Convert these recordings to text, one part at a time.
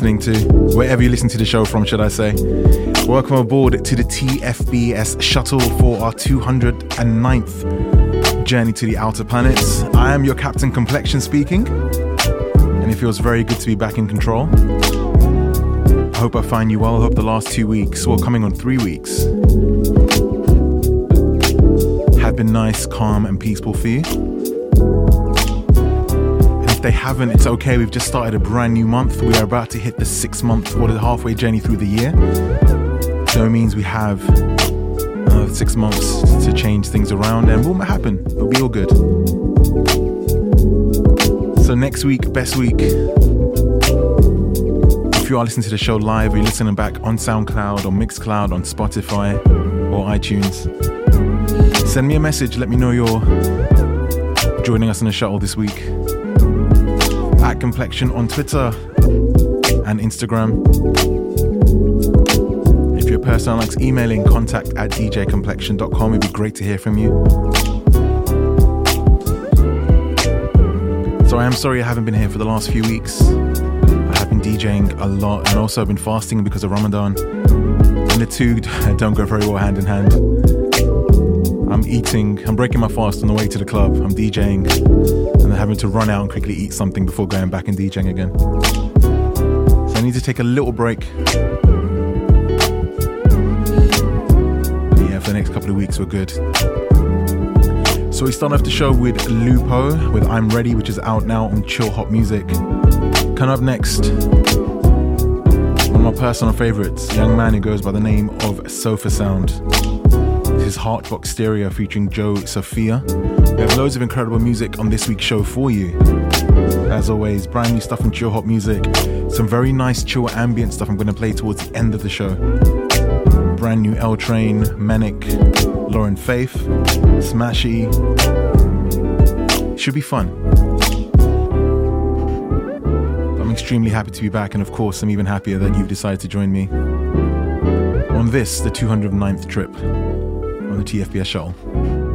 listening to, wherever you listen to the show from, should I say. Welcome aboard to the TFBS shuttle for our 209th journey to the outer planets. I am your Captain Complexion speaking, and it feels very good to be back in control. I hope I find you well. I hope the last two weeks, well, coming on three weeks, have been nice, calm, and peaceful for you. If they haven't, it's okay. We've just started a brand new month. We are about to hit the six month or the halfway journey through the year. So it means we have uh, six months to change things around, and what will happen? It'll be all good. So next week, best week. If you are listening to the show live, or you're listening back on SoundCloud or Mixcloud, on Spotify or iTunes, send me a message. Let me know you're joining us in the shuttle this week. At Complexion on Twitter and Instagram. If you're a person likes emailing, contact at djcomplexion.com. It'd be great to hear from you. So I am sorry I haven't been here for the last few weeks. I have been DJing a lot and also I've been fasting because of Ramadan. And the two don't go very well hand in hand. I'm eating, I'm breaking my fast on the way to the club. I'm DJing and then having to run out and quickly eat something before going back and DJing again. So I need to take a little break. But yeah, for the next couple of weeks, we're good. So we start off the show with Loupo with I'm Ready, which is out now on Chill Hop Music. Coming up next, one of my personal favorites, young man who goes by the name of Sofa Sound. Is Heartbox Stereo featuring Joe Sofia. We have loads of incredible music on this week's show for you. As always, brand new stuff from Chill Hop Music, some very nice chill ambient stuff I'm going to play towards the end of the show. Brand new L Train, Menik, Lauren Faith, Samashi. Should be fun. I'm extremely happy to be back, and of course, I'm even happier that you've decided to join me on this, the 209th trip the TFBS shuttle.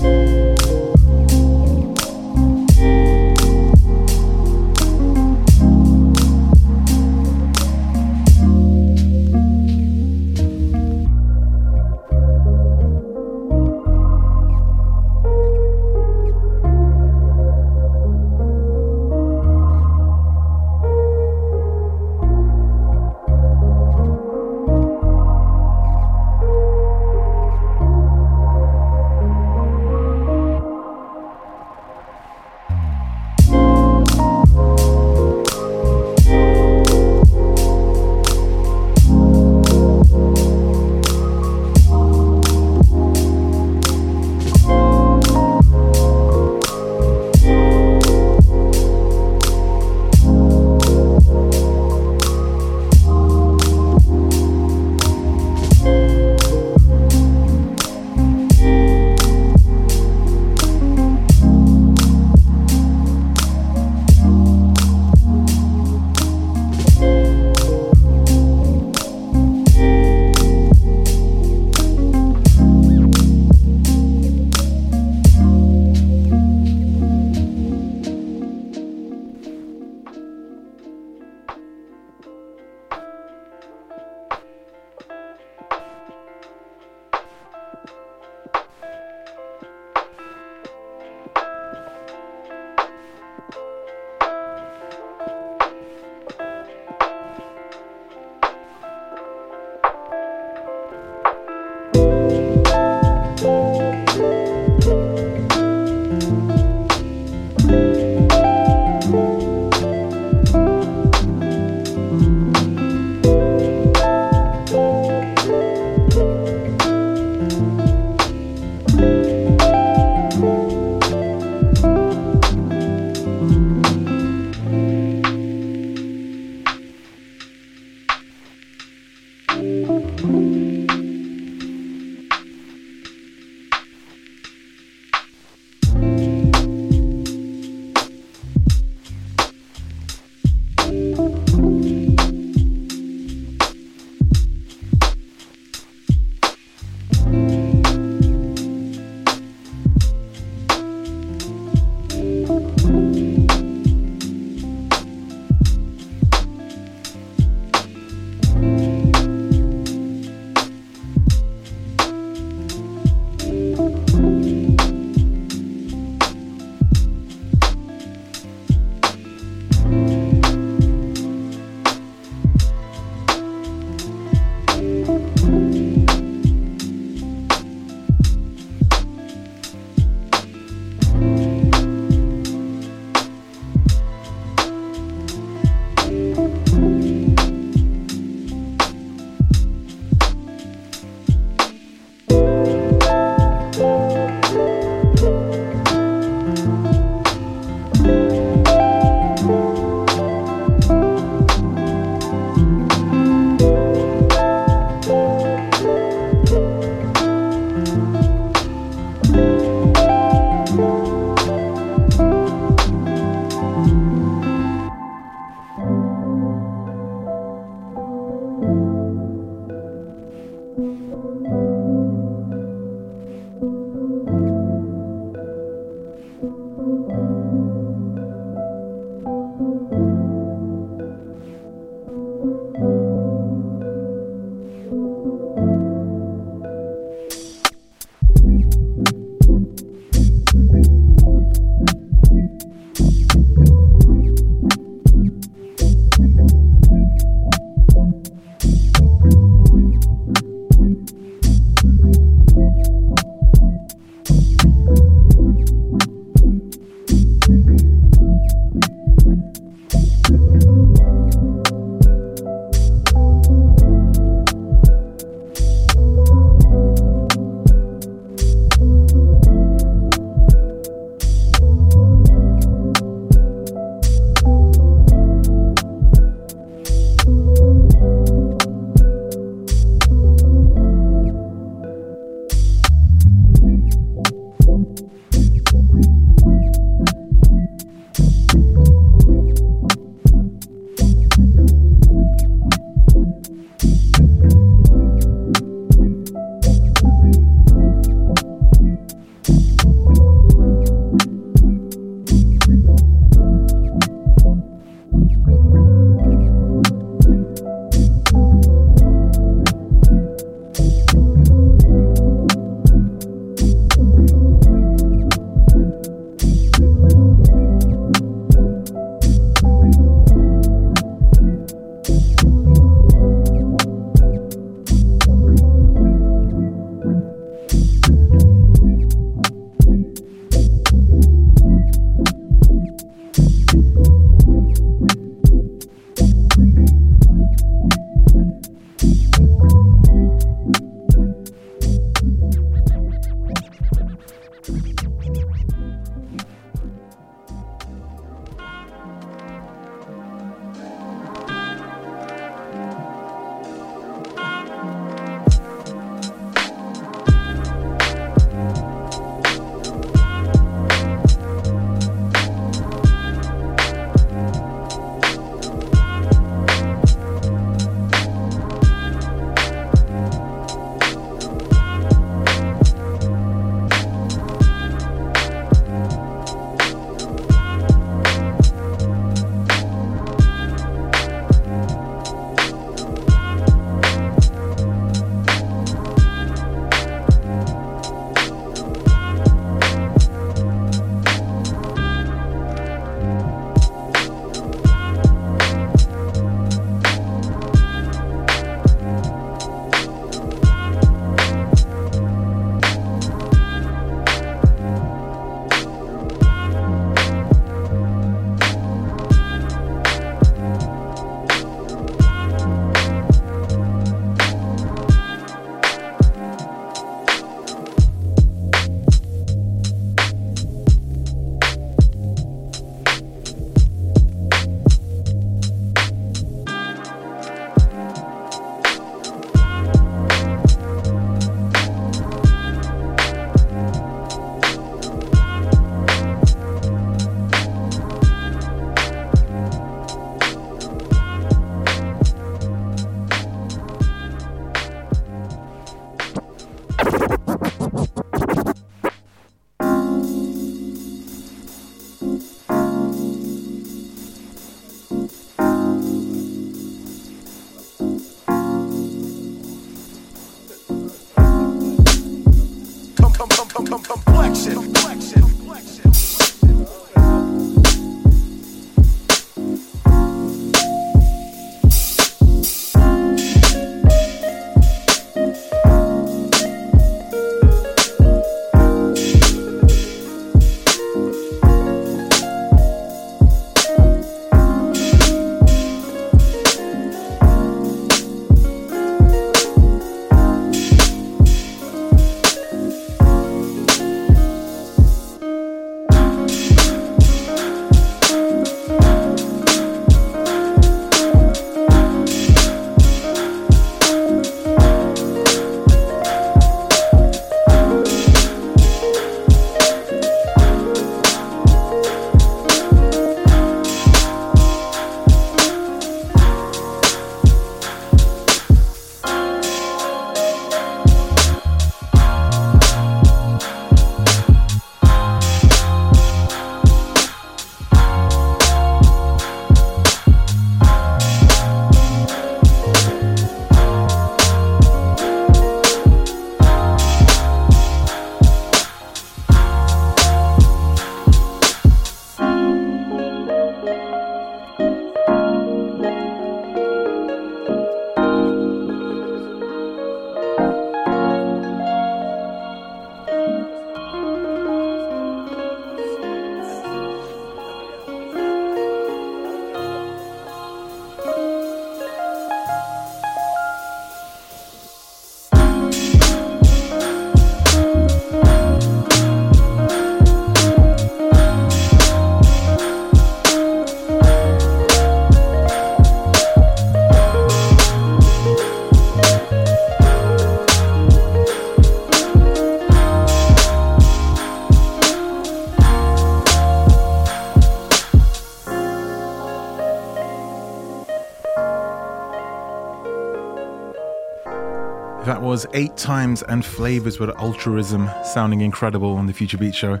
Eight times and flavors with altruism, sounding incredible on the Future Beat Show.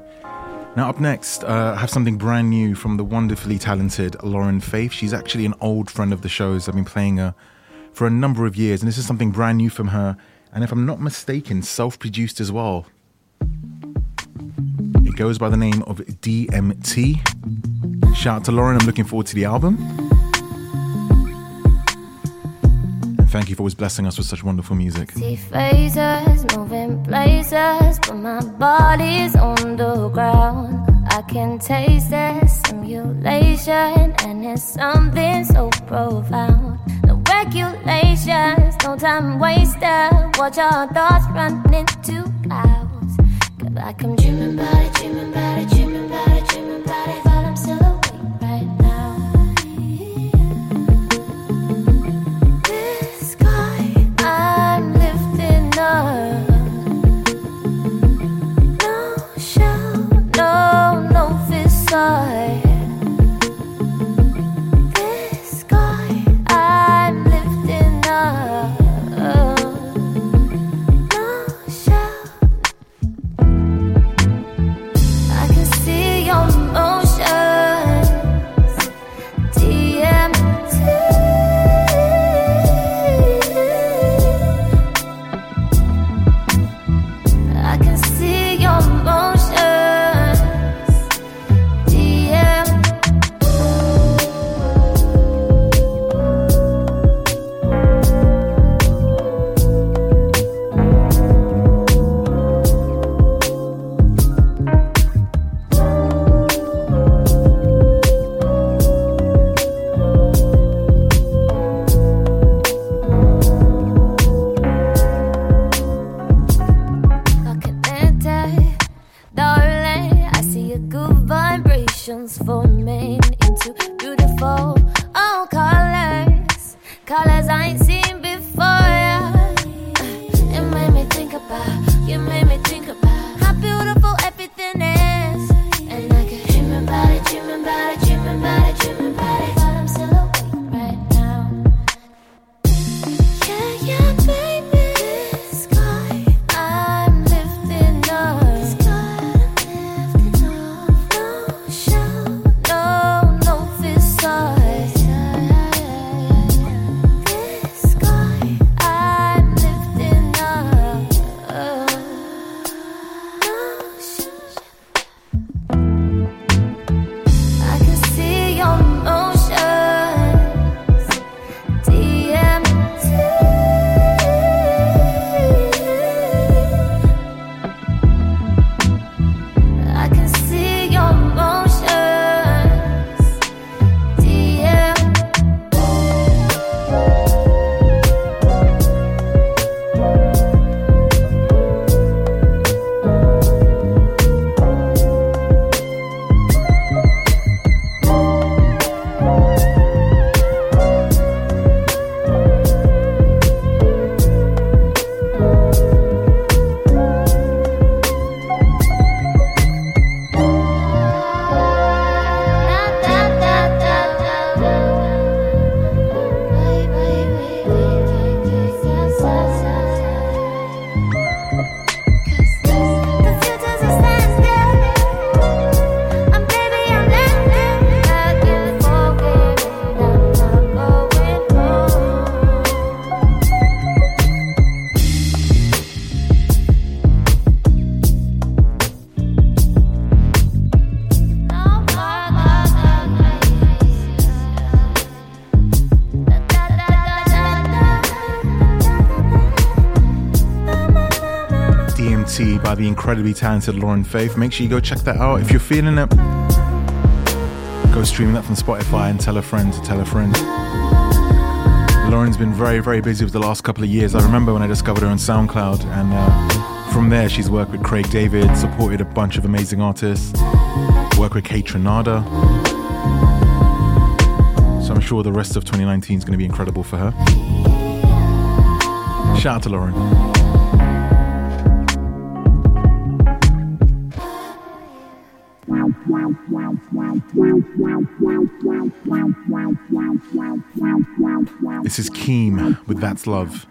Now, up next, uh, I have something brand new from the wonderfully talented Lauren Faith. She's actually an old friend of the shows. I've been playing her for a number of years, and this is something brand new from her. And if I'm not mistaken, self produced as well. It goes by the name of DMT. Shout out to Lauren, I'm looking forward to the album. Thank you for always blessing us with such wonderful music. See phases, moving places, but my body's on the ground. I can taste the simulation, and it's something so profound. No regulations, no time wasted. Watch our thoughts run into clouds. Cause about it, dreaming about it, dreaming about it, dreaming fissile. Incredibly talented Lauren Faith. Make sure you go check that out. If you're feeling it, go stream that from Spotify and tell a friend to tell a friend. Lauren's been very, very busy with the last couple of years. I remember when I discovered her on SoundCloud, and uh, from there, she's worked with Craig David, supported a bunch of amazing artists, worked with Kaytranada. So I'm sure the rest of 2019 is going to be incredible for her. Shout out to Lauren. With That's Love.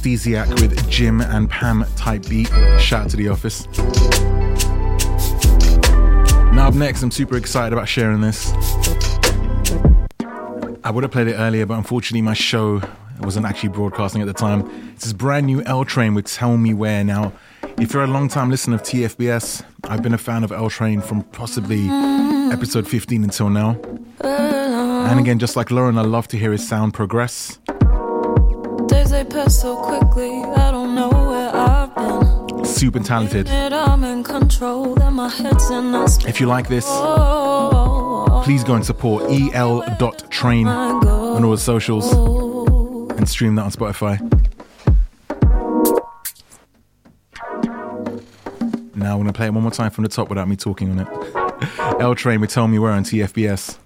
Steeziak with Jim and Pam type beat. Shout out to the office. Now, up next, I'm super excited about sharing this. I would have played it earlier, but unfortunately, my show wasn't actually broadcasting at the time. It's this is brand new L Train with Tell Me Where. Now, if you're a long time listener of TFBS, I've been a fan of L Train from possibly episode 15 until now. And again, just like Lauren, I love to hear his sound progress. Super talented. If you like this, please go and support el.train on all the socials and stream that on Spotify. Now I'm going to play it one more time from the top without me talking on it. El. Train with Tell Me Where on TFBS.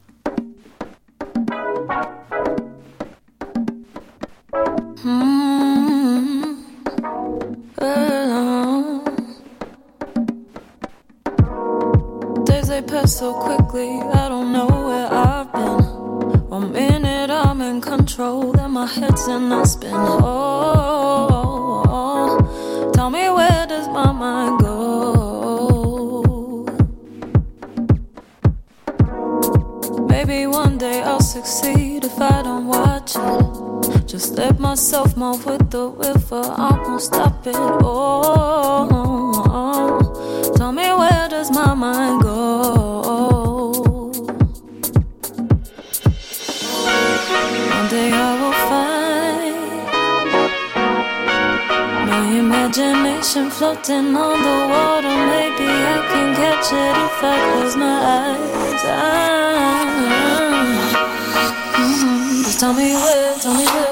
Maybe one day I'll succeed if I don't watch it. Just let myself move with the river, I won't stop it. Oh, tell me where does my mind go? One day I will find my imagination floating on the water. Maybe I can catch it if I close my eyes. Just tell me where, tell me where.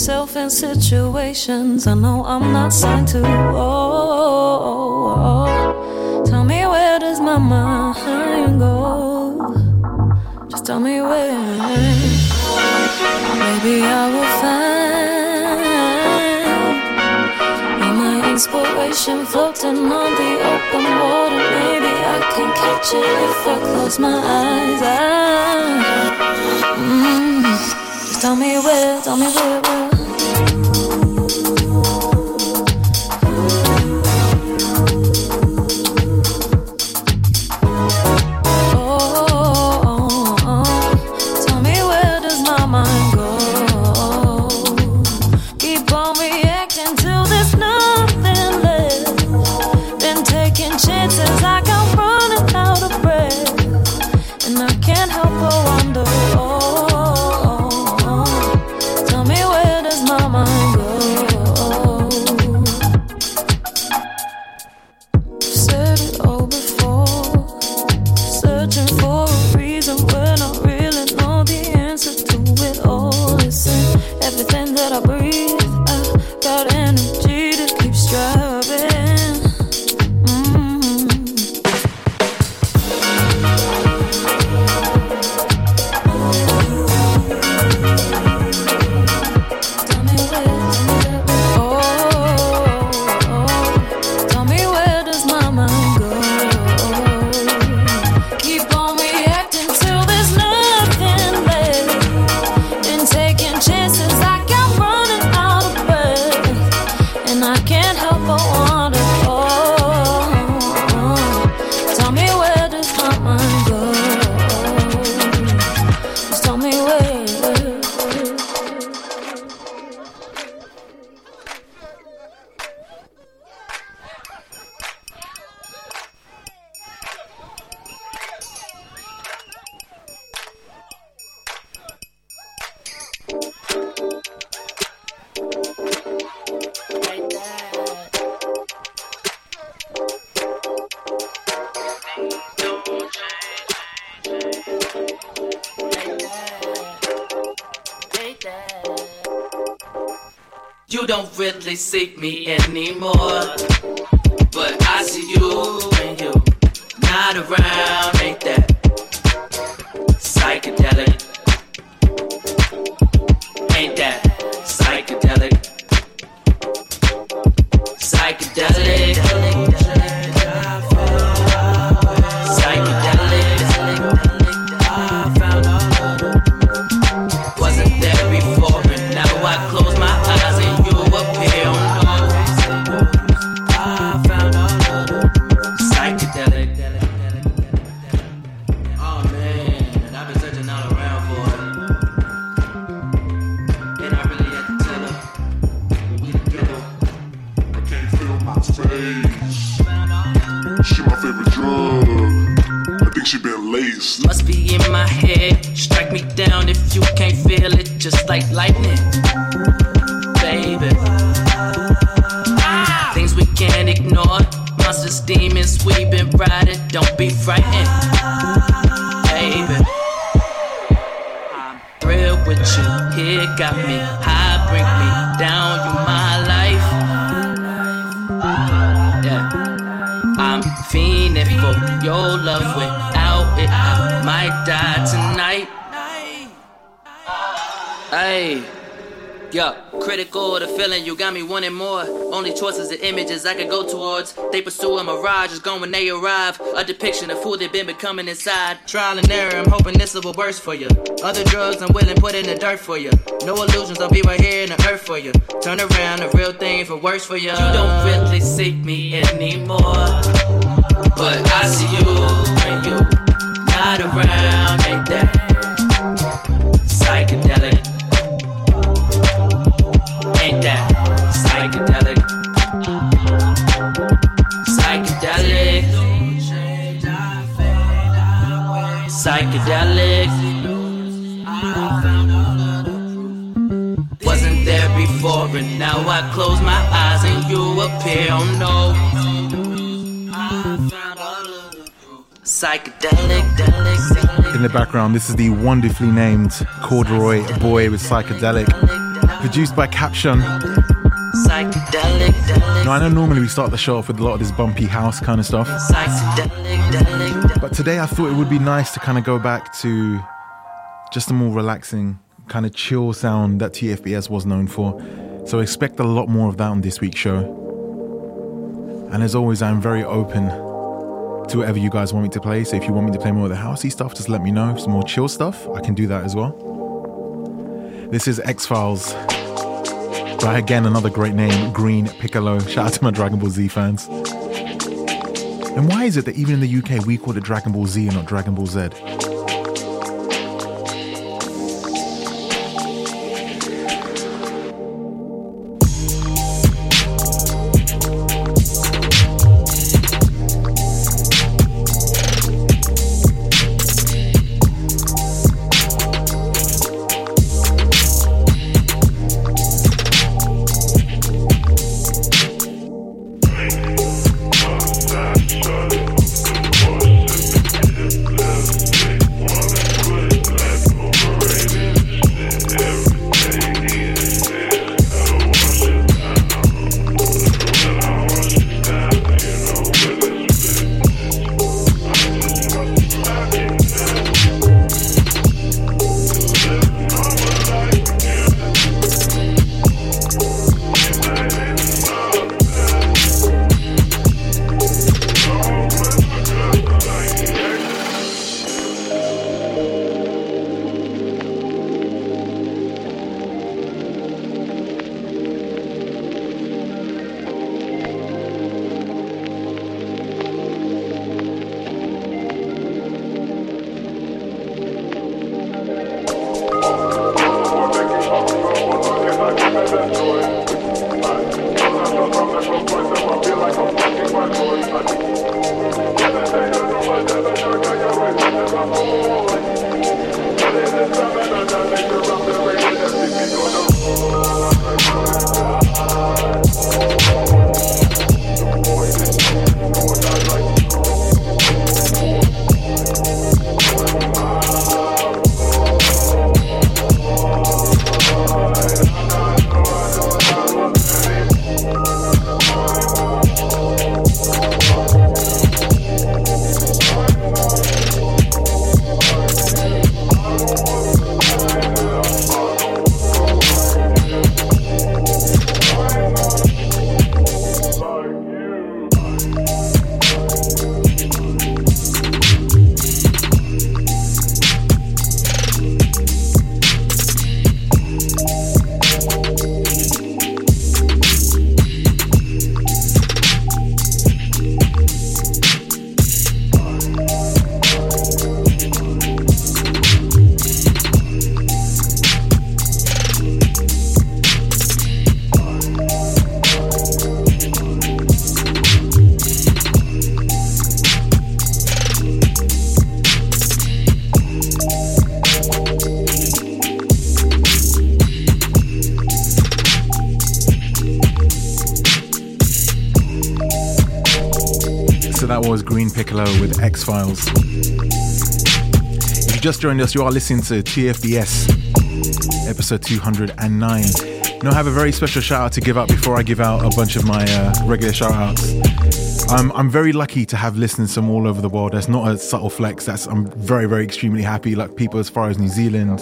Myself in situations I know I'm not signed to. Oh, oh, oh. tell me where does my mind go? Just tell me where. Maybe I will find all my inspiration floating on the open water. Maybe I can catch it if I close my eyes. I, mm, tell me where, tell me where, where. Got me wanting more. Only choices and images I can go towards. They pursue a mirage, is gone when they arrive. A depiction of who they've been becoming inside. Trial and error, I'm hoping this will worse for you. Other drugs, I'm willing put in the dirt for you. No illusions, I'll be right here in the earth for you. Turn around, the real thing for worse for you. You don't really seek me anymore. But I see you when you not around, ain't that and now I close my eyes and you appear. Oh no. Psychedelic, delic, delic. In the background, this is the wonderfully named Corduroy Boy with Psychedelic, produced by Capshun. Psychedelic, delic, Now, I know normally we start the show off with a lot of this bumpy house kind of stuff, but today I thought it would be nice to kind of go back to just a more relaxing, kind of chill sound that TFBS was known for. So expect a lot more of that on this week's show. And as always, I'm very open to whatever you guys want me to play. So if you want me to play more of the housey stuff, just let me know. Some more chill stuff, I can do that as well. This is X Files. By again another great name, Green Piccolo. Shout out to my Dragon Ball Z fans. And why is it that even in the UK we call it Dragon Ball Z and not Dragon Ball Z? Files. If you just joined us, you are listening to TFBS, episode 209. Now, I have a very special shout out to give out before I give out a bunch of my uh, regular shout outs. Um, I'm very lucky to have listeners from all over the world. That's not a subtle flex. That's I'm very, very extremely happy. Like people as far as New Zealand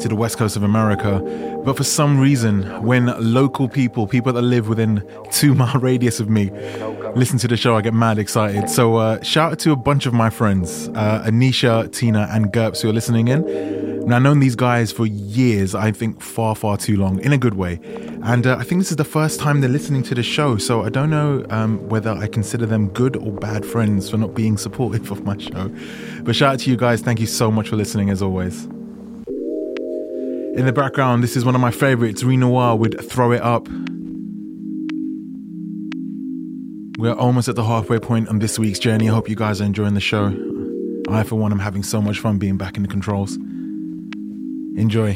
to the west coast of America. But for some reason, when local people, people that live within two mile radius of me, listen to the show, I get mad excited. So uh, shout out to a bunch of my friends, uh, Anisha, Tina, and Gerps who are listening in. Now, I've known these guys for years, I think far, far too long, in a good way. And uh, I think this is the first time they're listening to the show, so I don't know um, whether I consider them good or bad friends for not being supportive of my show. But shout out to you guys. Thank you so much for listening, as always. In the background, this is one of my favorites, Renoir with Throw It Up. We're almost at the halfway point on this week's journey. I hope you guys are enjoying the show. I, for one, am having so much fun being back in the controls. Enjoy.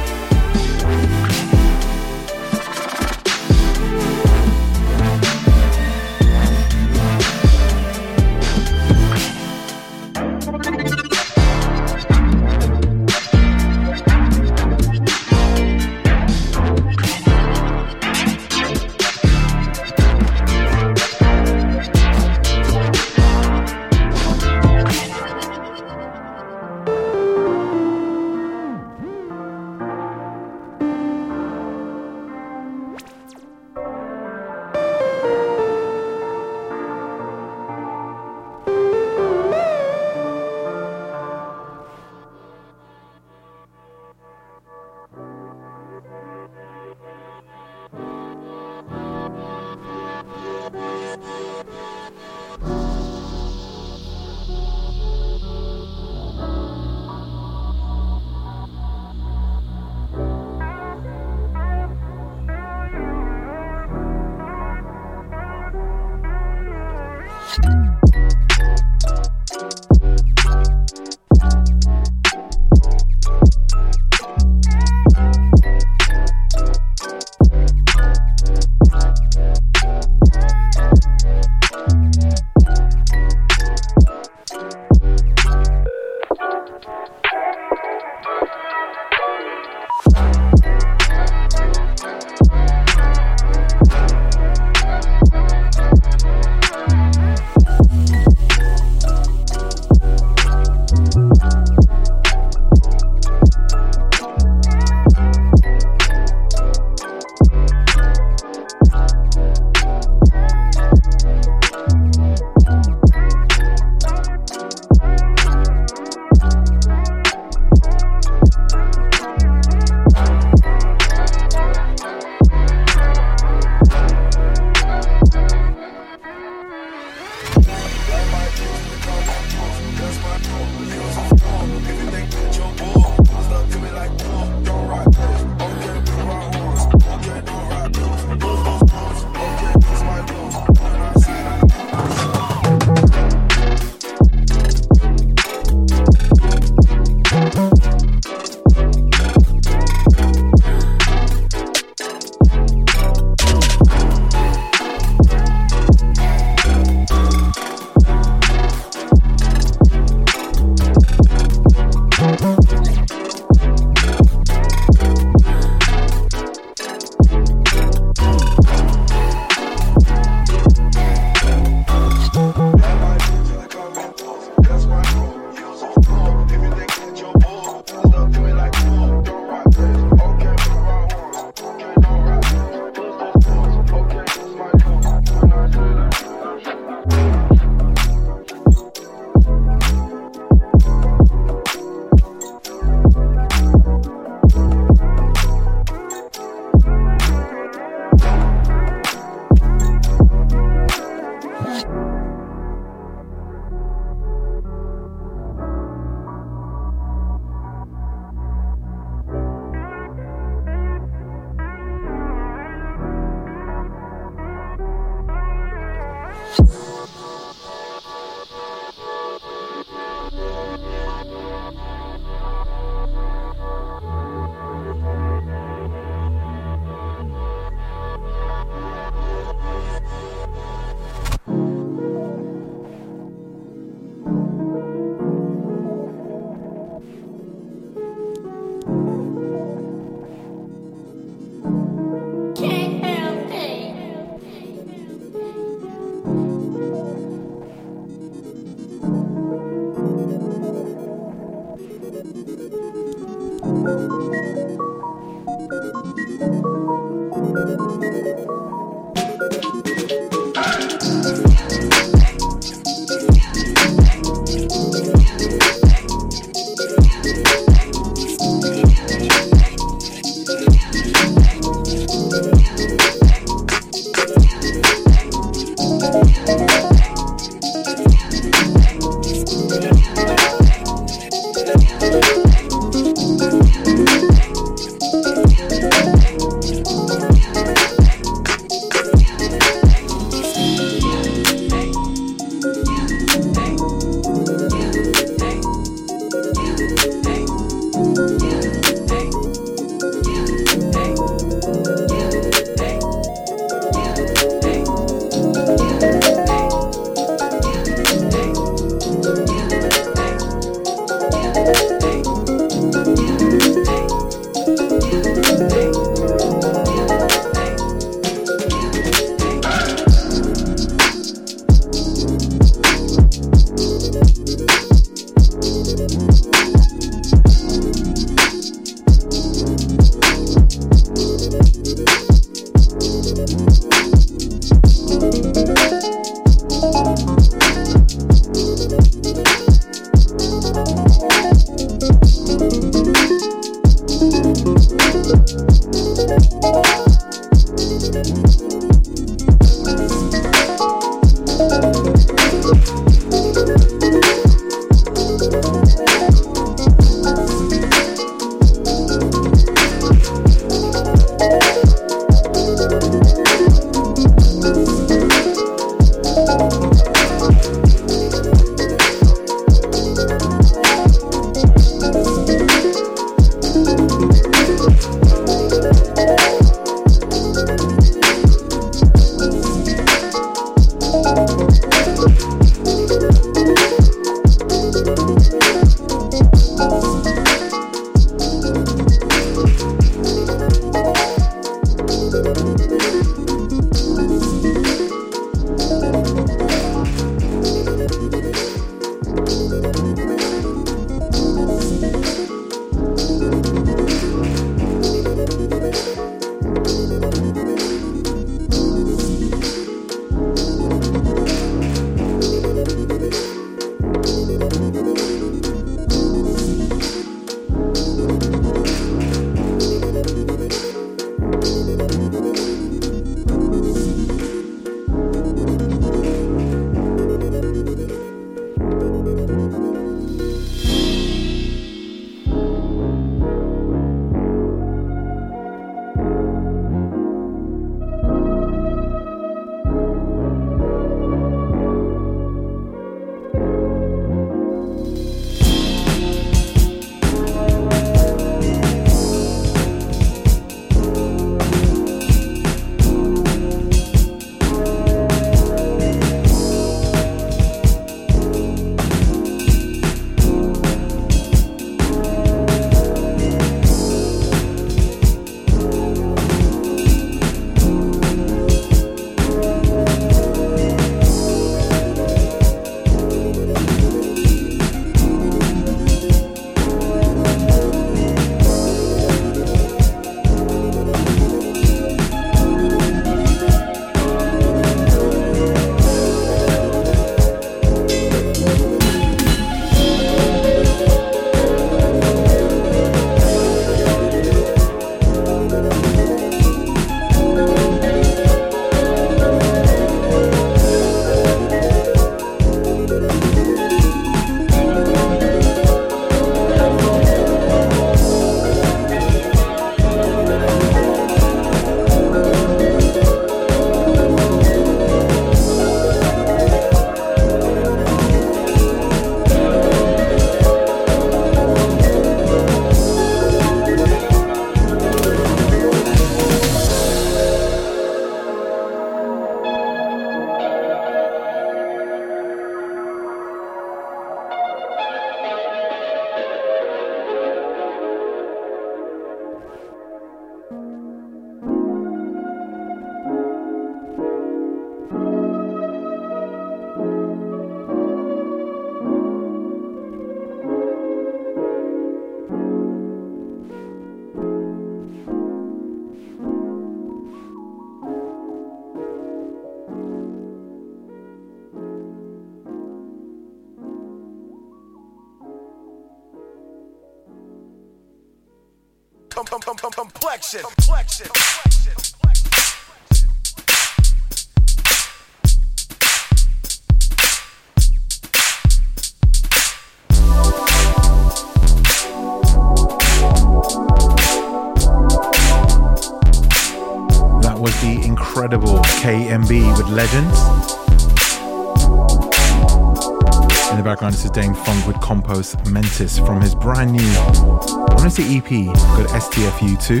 Compos Mentis from his brand new, I want to EP, called STFU2.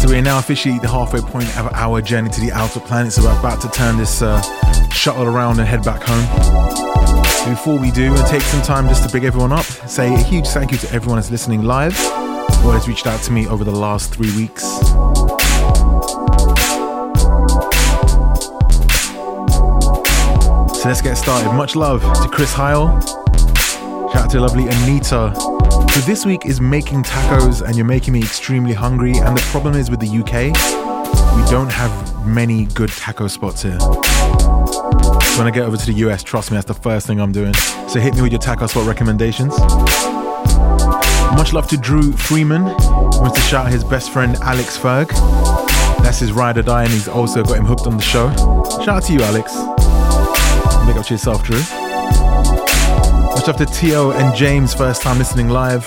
So we're now officially the halfway point of our journey to the outer planets. So we're about to turn this uh, shuttle around and head back home. Before we do, and take some time just to big everyone up, say a huge thank you to everyone that's listening live or has reached out to me over the last three weeks. So let's get started. Much love to Chris Heil. Shout out to lovely Anita. So this week is making tacos, and you're making me extremely hungry. And the problem is with the UK, we don't have many good taco spots here. So when I get over to the US, trust me, that's the first thing I'm doing. So hit me with your taco spot recommendations. Much love to Drew Freeman. He wants to shout out his best friend Alex Ferg. That's his ride or die, and he's also got him hooked on the show. Shout out to you, Alex. Big up to yourself, Drew. Much to Tio and James, first time listening live.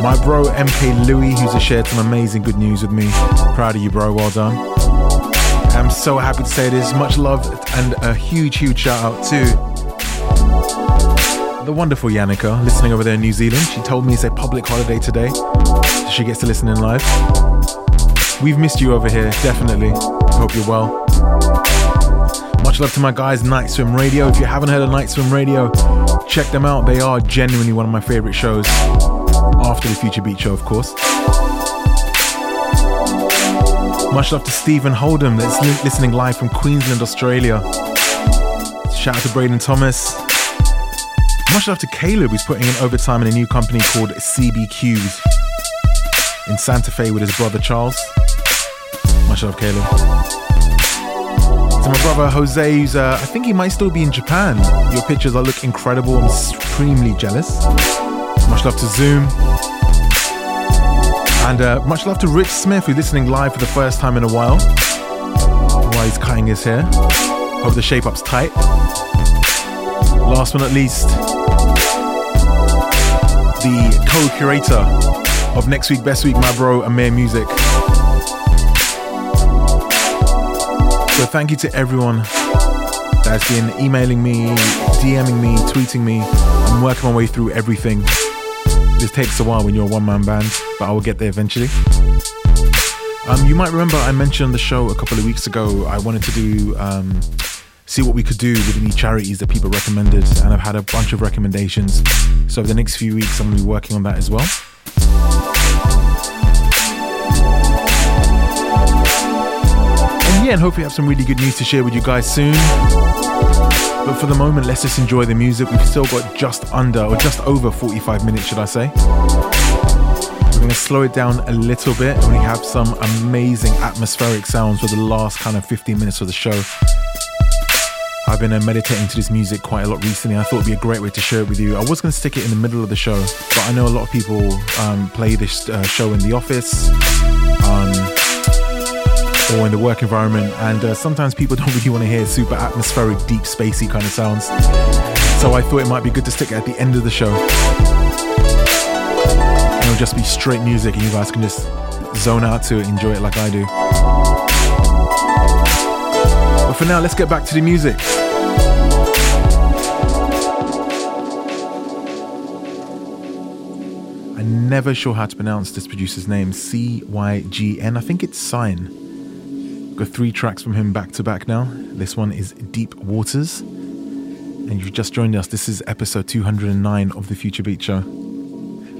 My bro MK Louis, who's shared some amazing good news with me. Proud of you, bro. Well done. I'm so happy to say this. Much love and a huge, huge shout out to the wonderful Yannicka, listening over there in New Zealand. She told me it's a public holiday today, so she gets to listen in live. We've missed you over here, definitely. Hope you're well. Much love to my guys, Night Swim Radio. If you haven't heard of Night Swim Radio, check them out. They are genuinely one of my favorite shows. After the Future Beat Show, of course. Much love to Stephen Holdham, that's li- listening live from Queensland, Australia. Shout out to Braden Thomas. Much love to Caleb, who's putting in overtime in a new company called CBQs in Santa Fe with his brother Charles. Much love, Caleb. My brother Jose, uh, I think he might still be in Japan. Your pictures are look incredible. I'm extremely jealous. Much love to Zoom. And uh, much love to Rich Smith, who's listening live for the first time in a while. While he's cutting his hair. Hope the shape up's tight. Last but not least, the co-curator of next week, best week, my bro Amir Music. So thank you to everyone that's been emailing me, DMing me, tweeting me. I'm working my way through everything. This takes a while when you're a one-man band, but I will get there eventually. Um, you might remember I mentioned on the show a couple of weeks ago I wanted to do um, see what we could do with any charities that people recommended, and I've had a bunch of recommendations. So over the next few weeks, I'm going to be working on that as well. Yeah, and hopefully have some really good news to share with you guys soon. But for the moment, let's just enjoy the music. We've still got just under, or just over 45 minutes, should I say. We're going to slow it down a little bit, and we have some amazing atmospheric sounds for the last kind of 15 minutes of the show. I've been uh, meditating to this music quite a lot recently. I thought it'd be a great way to share it with you. I was going to stick it in the middle of the show, but I know a lot of people um, play this uh, show in the office um, or in the work environment, and uh, sometimes people don't really want to hear super atmospheric, deep, spacey kind of sounds. So I thought it might be good to stick it at the end of the show. It'll just be straight music, and you guys can just zone out to it, enjoy it like I do. But for now, let's get back to the music. I'm never sure how to pronounce this producer's name. C Y G N. I think it's Sign. Got three tracks from him back to back now. This one is Deep Waters. And you've just joined us. This is episode 209 of the Future Beat Show.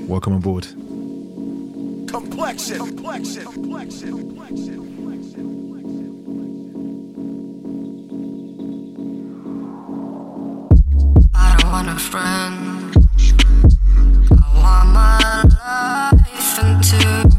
Welcome aboard. Complexion. Complexion. Complexion. Complexion. I don't want a friend. I want my life into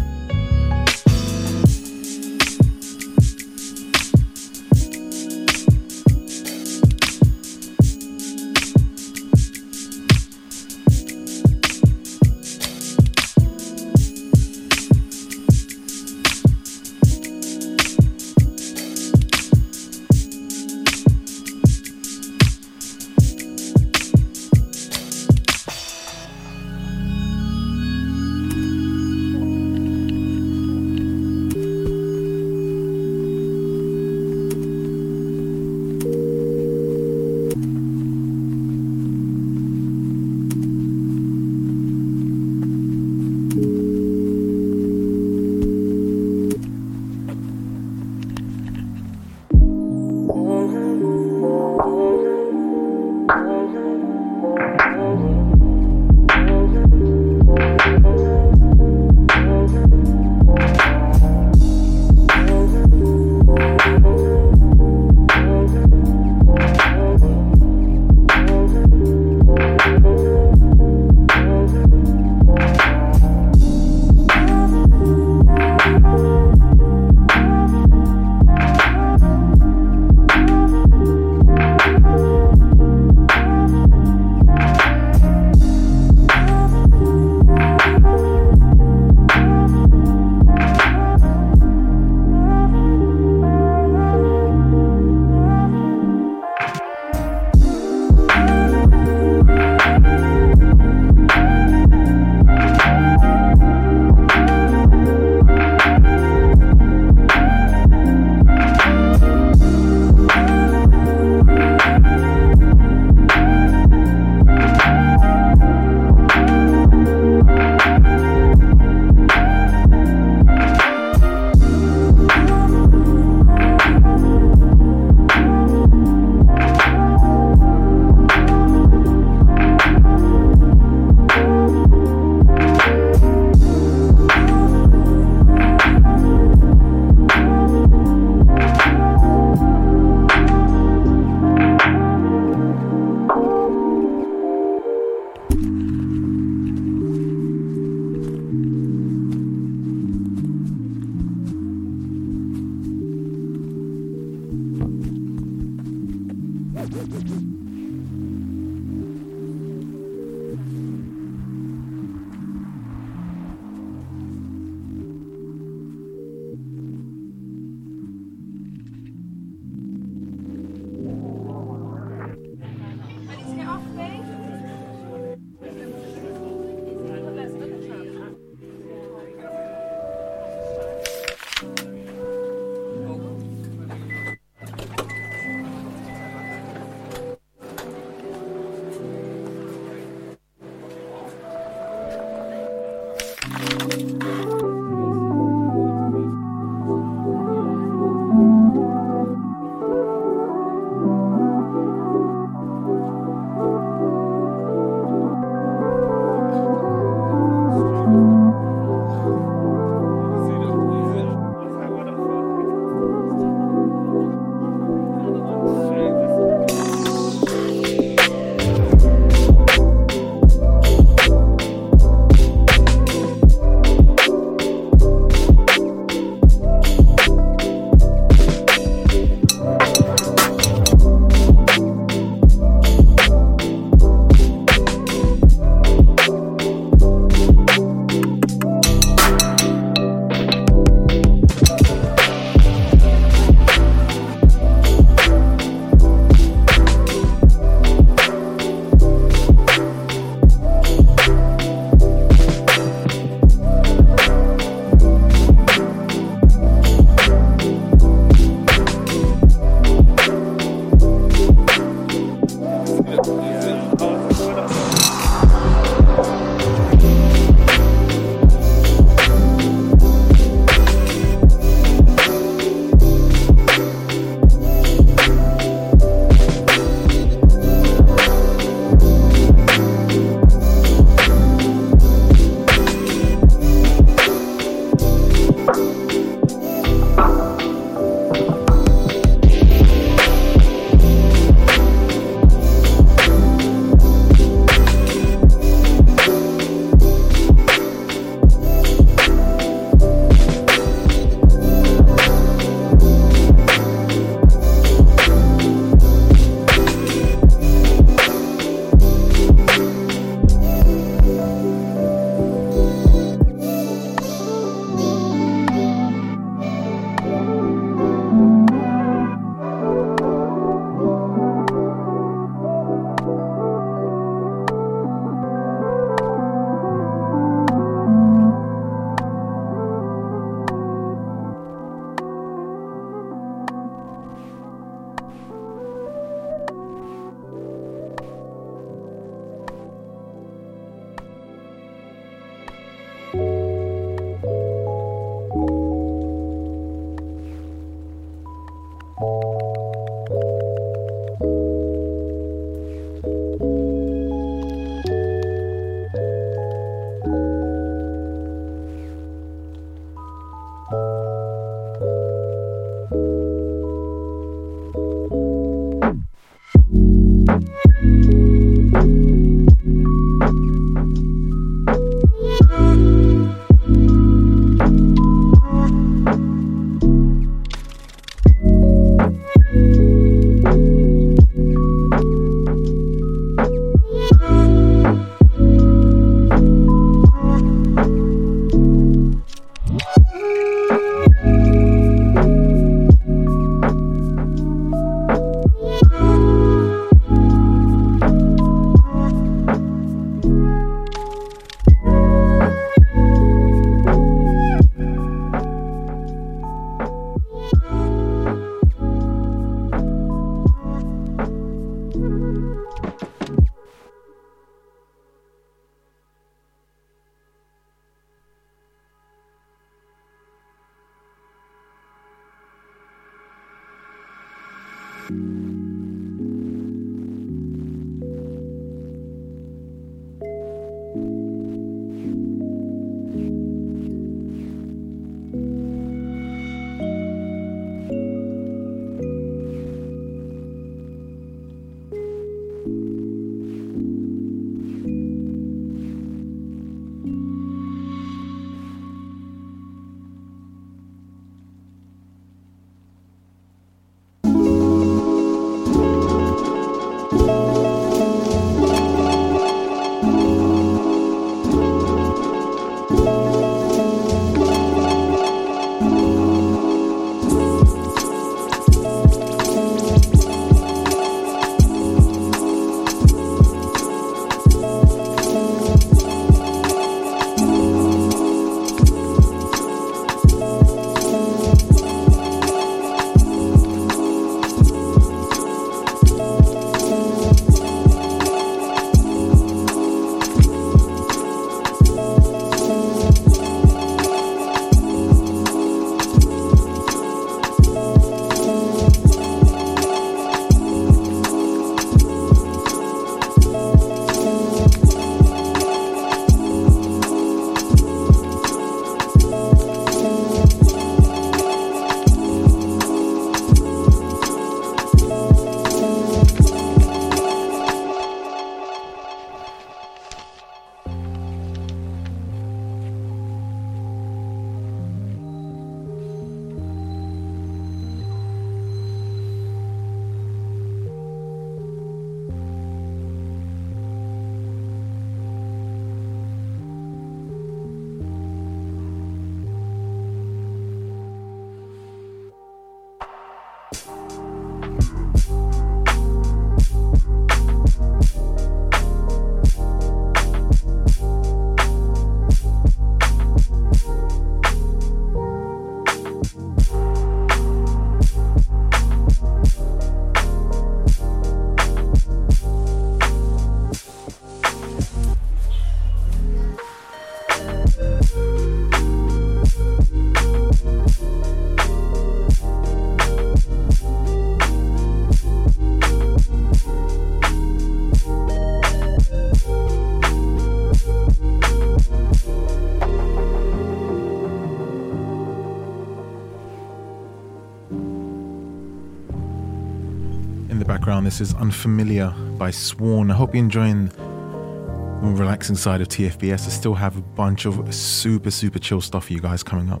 The background, this is Unfamiliar by Swørn. I hope you're enjoying the relaxing side of TFBS. I still have a bunch of super, super chill stuff for you guys coming up.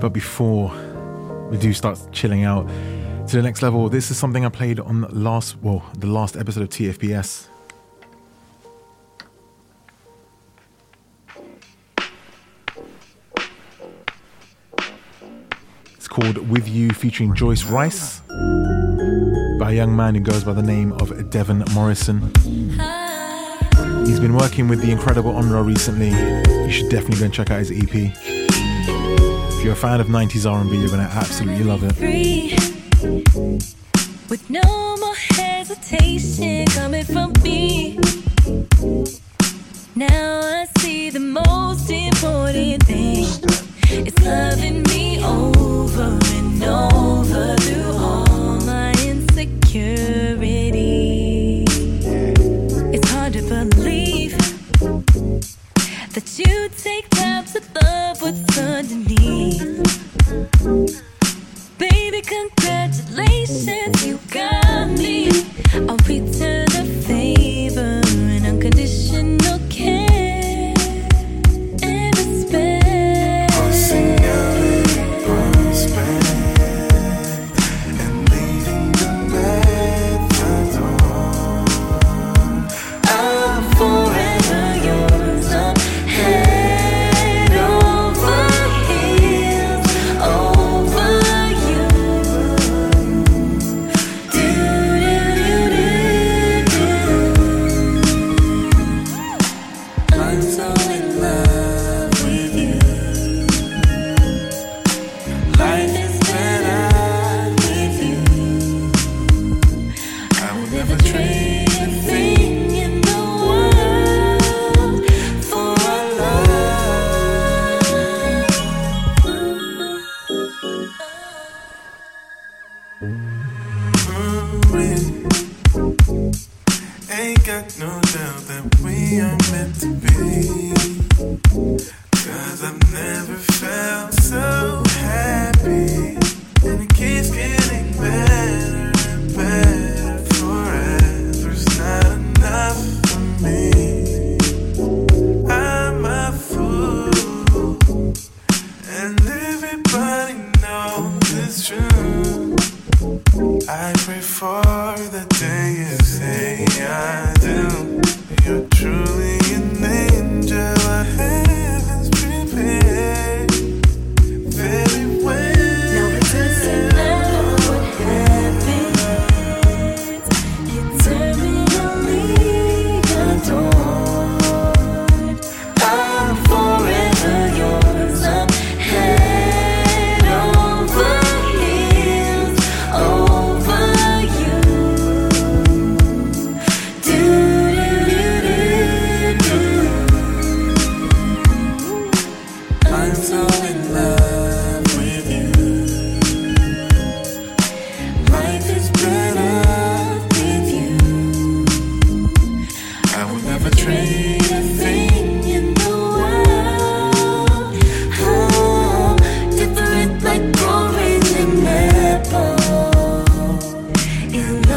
But before we do start chilling out to the next level, this is something I played on last, well, the last episode of TFBS. Called With You featuring Joyce Wrice by a young man who goes by the name of Devin Morrison. He's been working with the incredible Onro recently. You should definitely go and check out his EP. If you're a fan of 90s R&B, you're going to absolutely love it.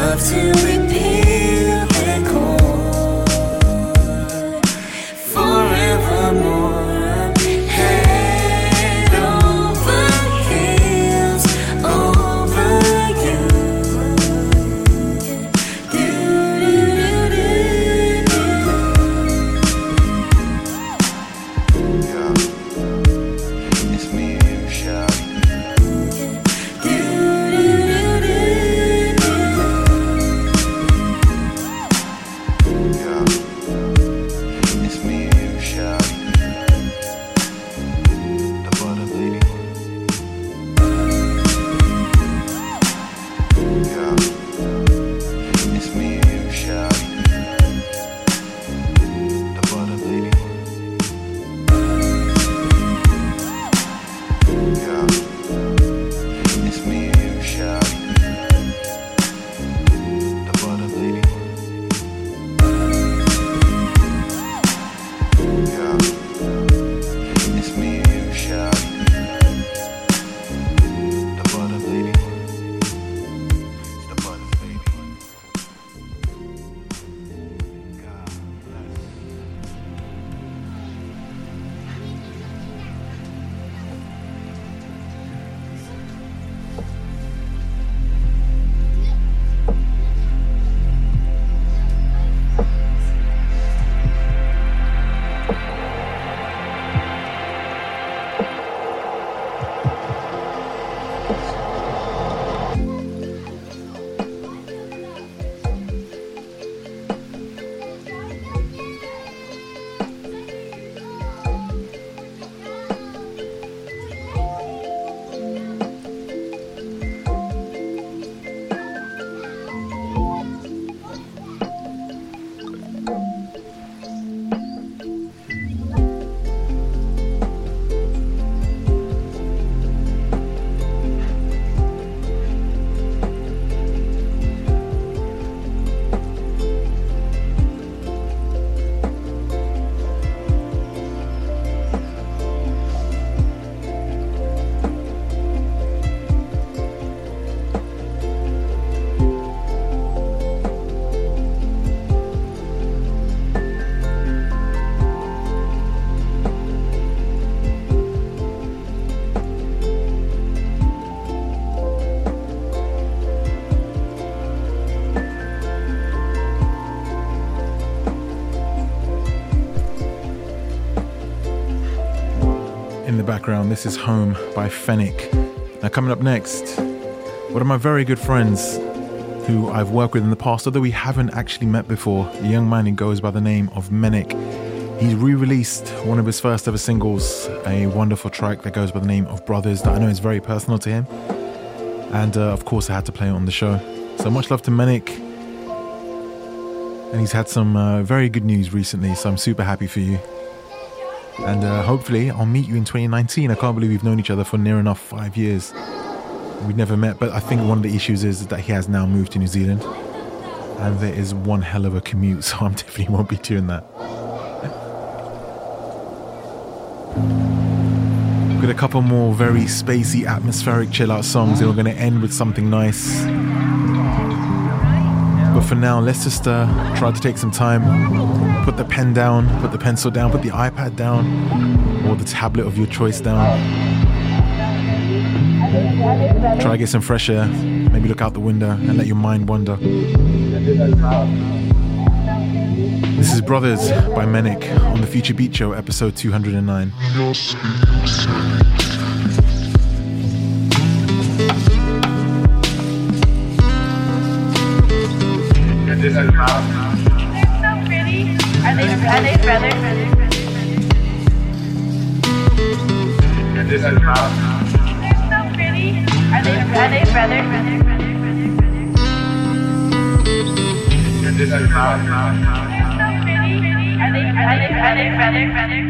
have to This is Home by Fenick. Now, coming up next, one of my very good friends who I've worked with in the past, although we haven't actually met before, a young man who goes by the name of Menik. He's re released one of his first ever singles, a wonderful track that goes by the name of Brothers, that I know is very personal to him. And uh, of course, I had to play it on the show. So much love to Menik. And he's had some uh, very good news recently, so I'm super happy for you. And uh, hopefully, I'll meet you in 2019. I can't believe we've known each other for near enough five years. We've never met, but I think one of the issues is that he has now moved to New Zealand. And there is one hell of a commute, so I definitely won't be doing that. We've got a couple more very spacey, atmospheric, chill out songs, and we're going to end with something nice. For now, let's just uh, try to take some time, put the pen down, put the pencil down, put the iPad down, or the tablet of your choice down. Try to get some fresh air, maybe look out the window and let your mind wander. This is Brothers by Menik on the Future Beat Show, episode 209. They're so pretty. Are they, are they brothers? They're so pretty. Are they, are they brothers? They're so pretty. Are they, are they, are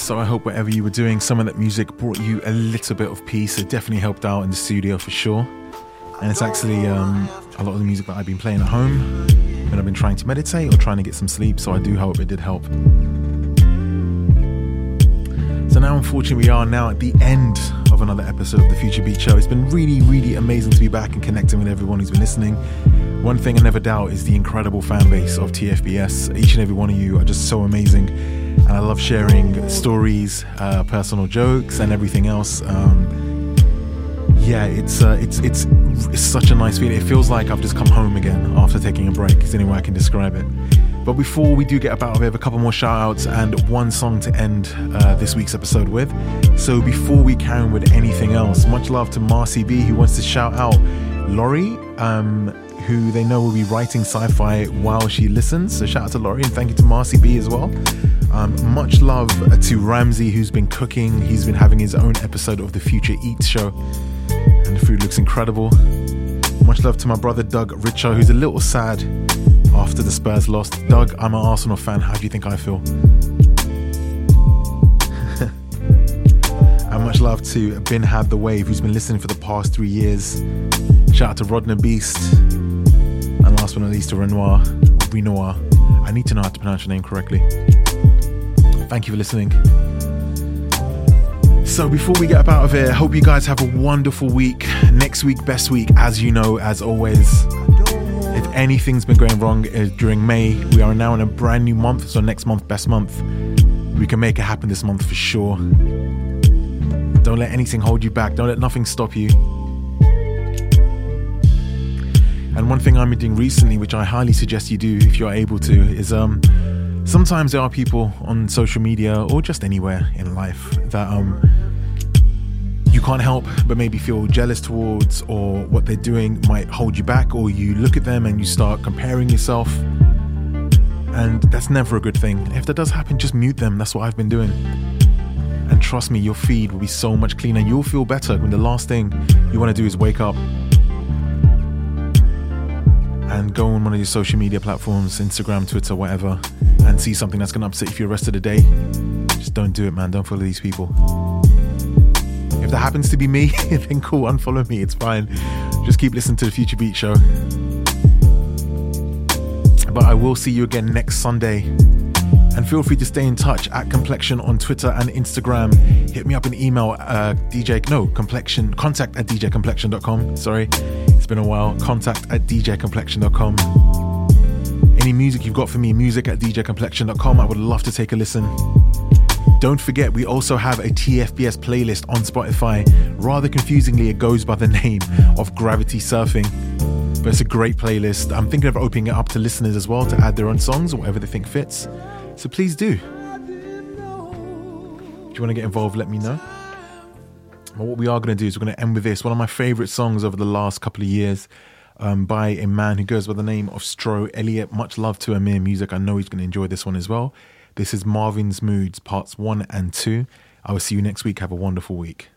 So I hope whatever you were doing, some of that music brought you a little bit of peace. It definitely helped out in the studio for sure. And it's actually um, a lot of the music that I've been playing at home when I've been trying to meditate or trying to get some sleep. So I do hope it did help. So now, unfortunately, we are now at the end of another episode of the Future Beat Show. It's been really, really amazing to be back and connecting with everyone who's been listening. One thing I never doubt is the incredible fan base of TFBS. Each and every one of you are just so amazing, and I love sharing stories, uh, personal jokes, and everything else. Um, yeah, it's uh, it's it's it's such a nice feeling. It feels like I've just come home again after taking a break. Is only way I can describe it. But before we do get about, we have a couple more shout outs and one song to end uh, this week's episode with. So before we carry on with anything else, much love to Marcy B, who wants to shout out Laurie, um, who they know will be writing sci fi while she listens. So shout out to Laurie and thank you to Marcy B as well. Um, much love to Ramsey, who's been cooking. He's been having his own episode of the Future Eats show, and the food looks incredible. Much love to my brother Doug Richer, who's a little sad after the Spurs lost. Doug, I'm an Arsenal fan. How do you think I feel? and much love to Bin Had the Wave, who's been listening for the past three years. Shout out to Rodner Beast. And last but not least to Renoir, Renoir. I need to know how to pronounce your name correctly. Thank you for listening. So before we get up out of here, hope you guys have a wonderful week. Next week, best week, as you know, as always. If anything's been going wrong uh, during May, we are now in a brand new month. So next month, best month. We can make it happen this month for sure. Don't let anything hold you back. Don't let nothing stop you. And one thing I've been doing recently, which I highly suggest you do if you're able to, is um, sometimes there are people on social media or just anywhere in life that um, you can't help but maybe feel jealous towards, or what they're doing might hold you back, or you look at them and you start comparing yourself. And that's never a good thing. If that does happen, just mute them. That's what I've been doing. And trust me, your feed will be so much cleaner. You'll feel better when the last thing you want to do is wake up and go on one of your social media platforms, Instagram, Twitter, whatever, and see something that's going to upset you for the rest of the day. Just don't do it, man. Don't follow these people. If that happens to be me, then cool, unfollow me. It's fine. Just keep listening to the Future Beat Show. But I will see you again next Sunday. And feel free to stay in touch at Complexion on Twitter and Instagram. Hit me up an email, uh, DJ, no, Complexion, contact at djcomplexion.com. Sorry, it's been a while. Contact at djcomplexion.com. Any music you've got for me, music at djcomplexion.com. I would love to take a listen. Don't forget, we also have a TFBS playlist on Spotify. Rather confusingly, it goes by the name of Gravity Surfing. But it's a great playlist. I'm thinking of opening it up to listeners as well to add their own songs or whatever they think fits. So please do. If you want to get involved, let me know. But what we are going to do is we're going to end with this. One of my favorite songs over the last couple of years um, by a man who goes by the name of Stro Elliot. Much love to Memoir Music. I know he's going to enjoy this one as well. This is Marvin's Moods, parts one and two. I will see you next week. Have a wonderful week.